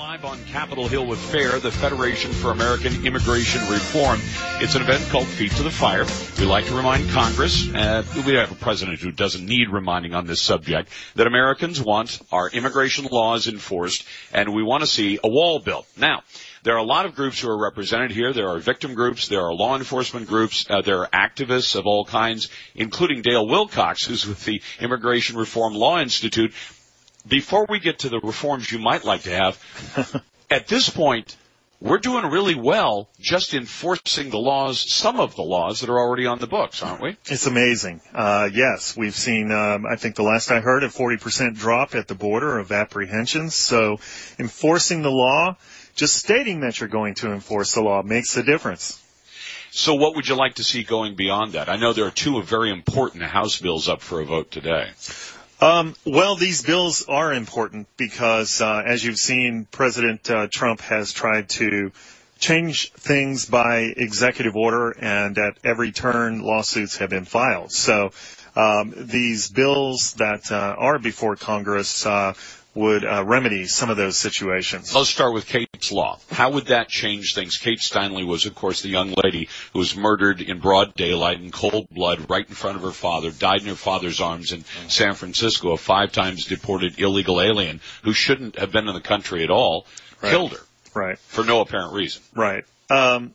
live on Capitol Hill with FAIR, the Federation for American Immigration Reform. It's an event called Feet to the Fire. We like to remind Congress, uh, we have a president who doesn't need reminding on this subject, that Americans want our immigration laws enforced, and we want to see a wall built. Now, there are a lot of groups who are represented here. There are victim groups, there are law enforcement groups, uh, there are activists of all kinds, including Dale Wilcox, who's with the Immigration Reform Law Institute before we get to the reforms you might like to have, at this point, we're doing really well just enforcing the laws, some of the laws that are already on the books, aren't we? It's amazing. Uh, yes, we've seen, um, I think the last I heard, a 40% drop at the border of apprehensions. So enforcing the law, just stating that you're going to enforce the law makes a difference. So what would you like to see going beyond that? I know there are two very important House bills up for a vote today. Um, well, these bills are important because, uh, as you've seen, President uh, Trump has tried to change things by executive order, and at every turn, lawsuits have been filed. So um, these bills that uh, are before Congress uh, would uh, remedy some of those situations. Let's start with Kate's Law. How would that change things? Kate Steinle was, of course, the young lady who was murdered in broad daylight in cold blood right in front of her father, died in her father's arms in San Francisco, a five times deported illegal alien who shouldn't have been in the country at all, right. killed her. Right. For no apparent reason. Right. Um,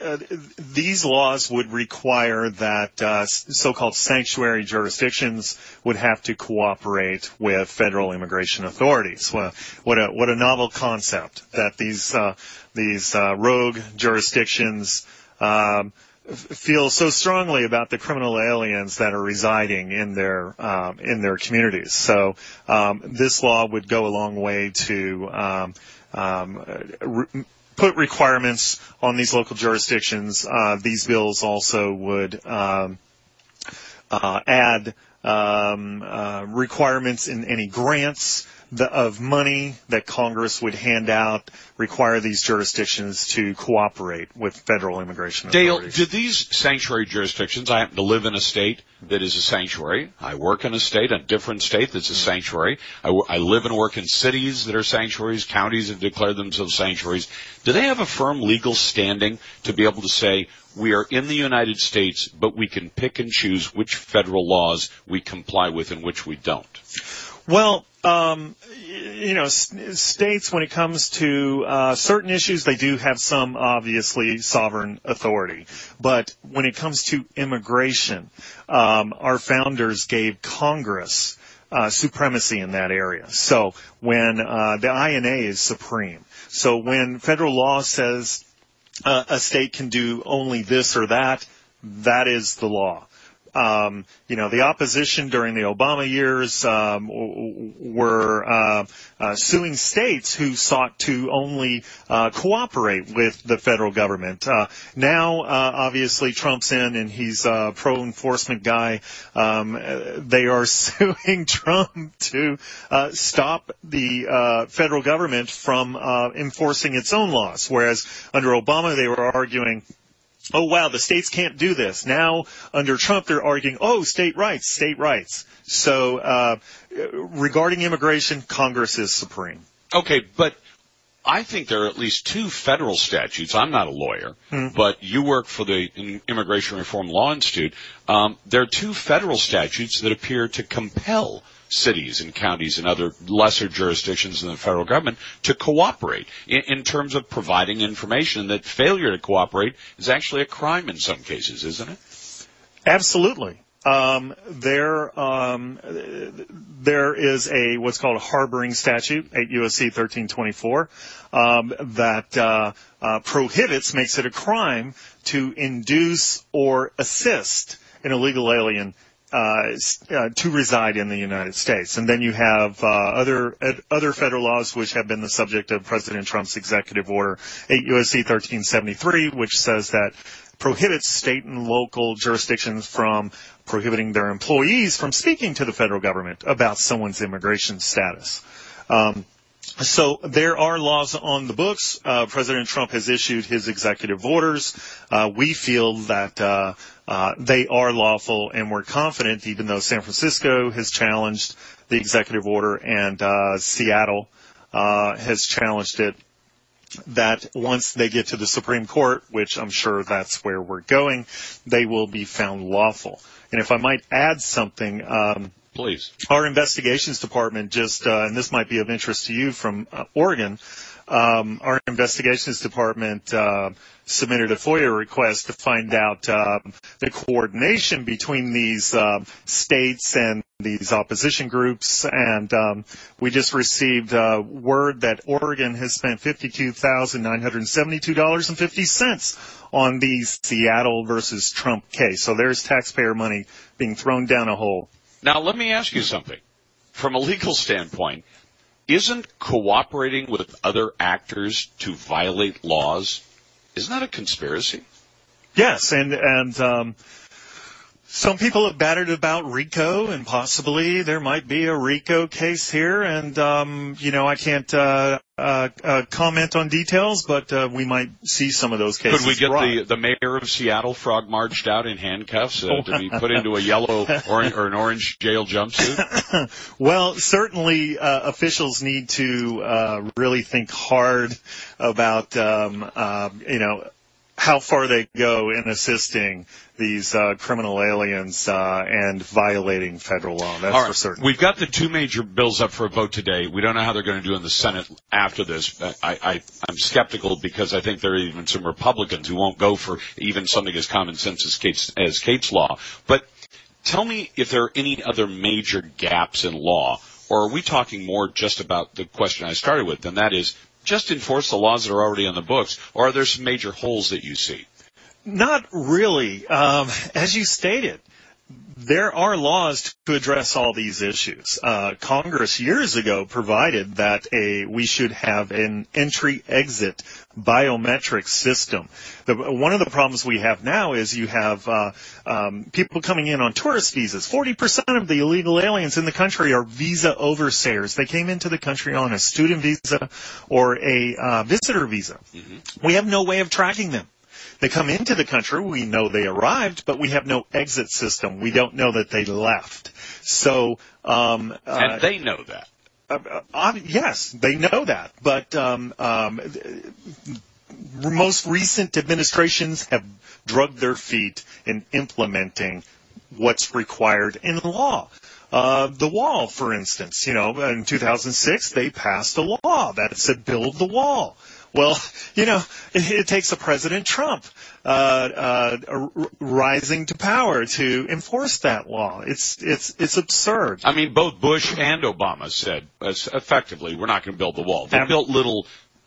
uh, these laws would require that uh, so-called sanctuary jurisdictions would have to cooperate with federal immigration authorities. Well, what a what a novel concept that these uh, these uh, rogue jurisdictions. Um, feel so strongly about the criminal aliens that are residing in their um, in their communities. So um, this law would go a long way to um, um, re- put requirements on these local jurisdictions. Uh, these bills also would um, uh, add um, uh, requirements in any grants the, of money that Congress would hand out require these jurisdictions to cooperate with federal immigration Dale, authorities. do these sanctuary jurisdictions, I happen to live in a state that is a sanctuary. I work in a state, a different state that's a mm. sanctuary. I, I live and work in cities that are sanctuaries. Counties have declared themselves sanctuaries. Do they have a firm legal standing to be able to say, we are in the United States, but we can pick and choose which federal laws we comply with and which we don't? Well, um, you know, states when it comes to uh, certain issues, they do have some obviously sovereign authority. But when it comes to immigration, um, our founders gave Congress uh, supremacy in that area. So when uh, the INA is supreme, so when federal law says uh, a state can do only this or that, that is the law um, you know, the opposition during the Obama years um, were uh, uh, suing states who sought to only uh, cooperate with the federal government. Uh, now, uh, obviously, Trump's in and he's a pro-enforcement guy. Um, they are suing Trump to uh, stop the uh federal government from uh enforcing its own laws, whereas under Obama they were arguing oh wow, the states can't do this. Now under Trump, they're arguing, oh, state rights, state rights. So uh, regarding immigration, Congress is supreme. Okay, but I think there are at least two federal statutes. I'm not a lawyer, hmm. but you work for the Immigration Reform Law Institute. Um, there are two federal statutes that appear to compel cities and counties and other lesser jurisdictions in the federal government to cooperate in, in terms of providing information. That failure to cooperate is actually a crime in some cases, isn't it? Absolutely. Um, there, um, there is a what's called a harboring statute, 8 USC 1324, um, that uh, uh, prohibits, makes it a crime to induce or assist an illegal alien uh, uh, to reside in the United States. And then you have uh, other other federal laws which have been the subject of President Trump's executive order 8 U.S.C. 1373, which says that prohibits state and local jurisdictions from prohibiting their employees from speaking to the federal government about someone's immigration status. Um, so there are laws on the books. Uh, President Trump has issued his executive orders. Uh, we feel that uh, uh, they are lawful, and we're confident, even though San Francisco has challenged the executive order and uh, Seattle uh, has challenged it that once they get to the Supreme Court, which I'm sure that's where we're going, they will be found lawful. And if I might add something, um, please, our investigations department just, uh, and this might be of interest to you from uh, Oregon, um, our investigations department uh, submitted a FOIA request to find out uh, the coordination between these uh, states and these opposition groups, and um, we just received uh, word that Oregon has spent fifty-two thousand nine hundred seventy-two dollars and fifty cents on the Seattle versus Trump case. So there's taxpayer money being thrown down a hole. Now let me ask you something. From a legal standpoint, isn't cooperating with other actors to violate laws, isn't that a conspiracy? Yes, and and um, some people have battered about RICO, and possibly there might be a RICO case here. And um, you know, I can't uh, uh, uh, comment on details, but uh, we might see some of those cases. Could we get the the mayor of Seattle frog marched out in handcuffs uh, to be put into a yellow or, or an orange jail jumpsuit? well, certainly uh, officials need to uh, really think hard about um, uh, you know how far they go in assisting these uh, criminal aliens uh, and violating federal law. That's right. for certain. We've got the two major bills up for a vote today. We don't know how they're going to do in the Senate after this. I, I, I'm skeptical because I think there are even some Republicans who won't go for even something as common sense as Kate's, as Kate's law. But tell me if there are any other major gaps in law, or are we talking more just about the question I started with, and that is just enforce the laws that are already on the books, or are there some major holes that you see? Not really. Um, as you stated, there are laws to address all these issues. Uh, Congress years ago provided that a we should have an entry-exit biometric system. The, one of the problems we have now is you have uh, um, people coming in on tourist visas. Forty percent of the illegal aliens in the country are visa overstayers. They came into the country on a student visa or a uh, visitor visa. Mm-hmm. We have no way of tracking them. They come into the country. We know they arrived, but we have no exit system. We don't know that they left. So, um, uh, and they know that. Uh, uh, yes, they know that. But um, um, most recent administrations have drugged their feet in implementing what's required in law. Uh, the wall, for instance, you know, in 2006 they passed a law that said build the wall. Well, you know, it, it takes a President Trump uh, uh, r- rising to power to enforce that law. It's it's it's absurd. I mean, both Bush and Obama said effectively, "We're not going to build the wall." They Ab- built little,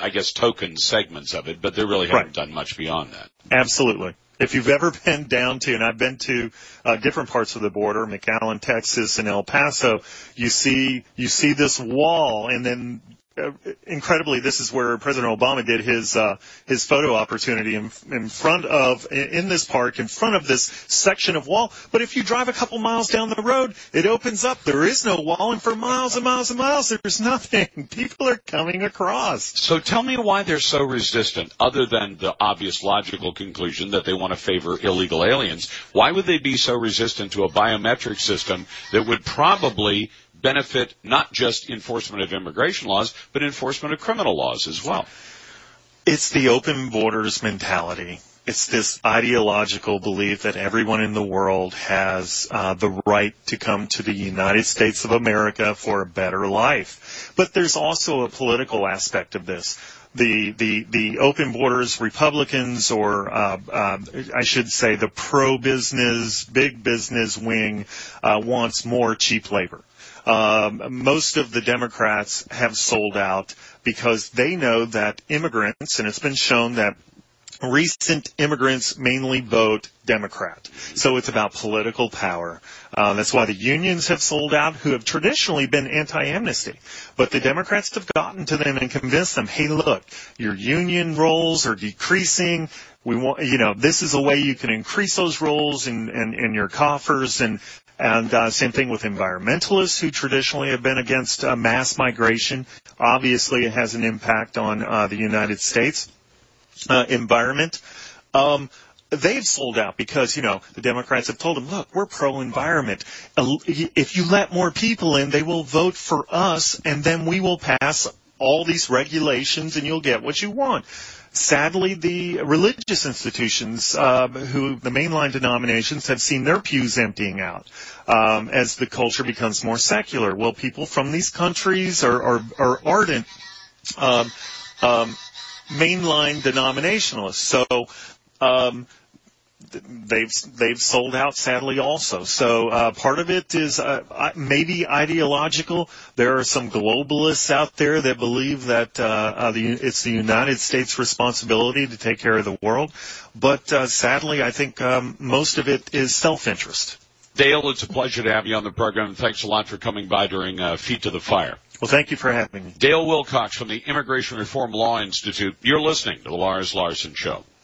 I guess, token segments of it, but they really haven't right. done much beyond that. Absolutely. If you've ever been down to, and I've been to uh, different parts of the border, McAllen, Texas, and El Paso, you see you see this wall, and then uh, incredibly, this is where President Obama did his uh, his photo opportunity in, in front of in this park, in front of this section of wall. But if you drive a couple miles down the road, it opens up. There is no wall, and for miles and miles and miles, there's nothing. People are coming across. So tell me why they're so resistant, other than the obvious logical conclusion that they want to favor illegal aliens. Why would they be so resistant to a biometric system that would probably benefit not just enforcement of immigration laws, but enforcement of criminal laws as well. It's the open borders mentality. It's this ideological belief that everyone in the world has uh, the right to come to the United States of America for a better life. But there's also a political aspect of this the the the open borders Republicans or uh, uh, I should say the pro business big business wing uh, wants more cheap labor. Um, most of the Democrats have sold out because they know that immigrants, and it's been shown that recent immigrants mainly vote Democrat. So it's about political power. Uh, that's why the unions have sold out, who have traditionally been anti-amnesty. But the Democrats have gotten to them and convinced them, hey, look, your union rolls are decreasing. We want, you know, this is a way you can increase those rolls in, in, in your coffers and and uh, same thing with environmentalists who traditionally have been against uh, mass migration. Obviously, it has an impact on uh, the United States uh, environment. Um, they've sold out because you know the Democrats have told them, look, we're pro-environment. If you let more people in, they will vote for us, and then we will pass all these regulations and you'll get what you want. Sadly, the religious institutions, uh, who the mainline denominations, have seen their pews emptying out um, as the culture becomes more secular. Well, people from these countries are, are, are ardent um, um, mainline denominationalists. So um, they've they've sold out sadly also. So uh, part of it is uh, maybe ideological. There are some globalists out there that believe that uh, uh, the, it's the United States' responsibility to take care of the world, but uh, sadly, I think um, most of it is self-interest. Dale, it's a pleasure to have you on the program. Thanks a lot for coming by during uh, Feet to the Fire. Well, thank you for having me. Dale Wilcox from the Immigration Reform Law Institute. You're listening to the Lars Larson Show.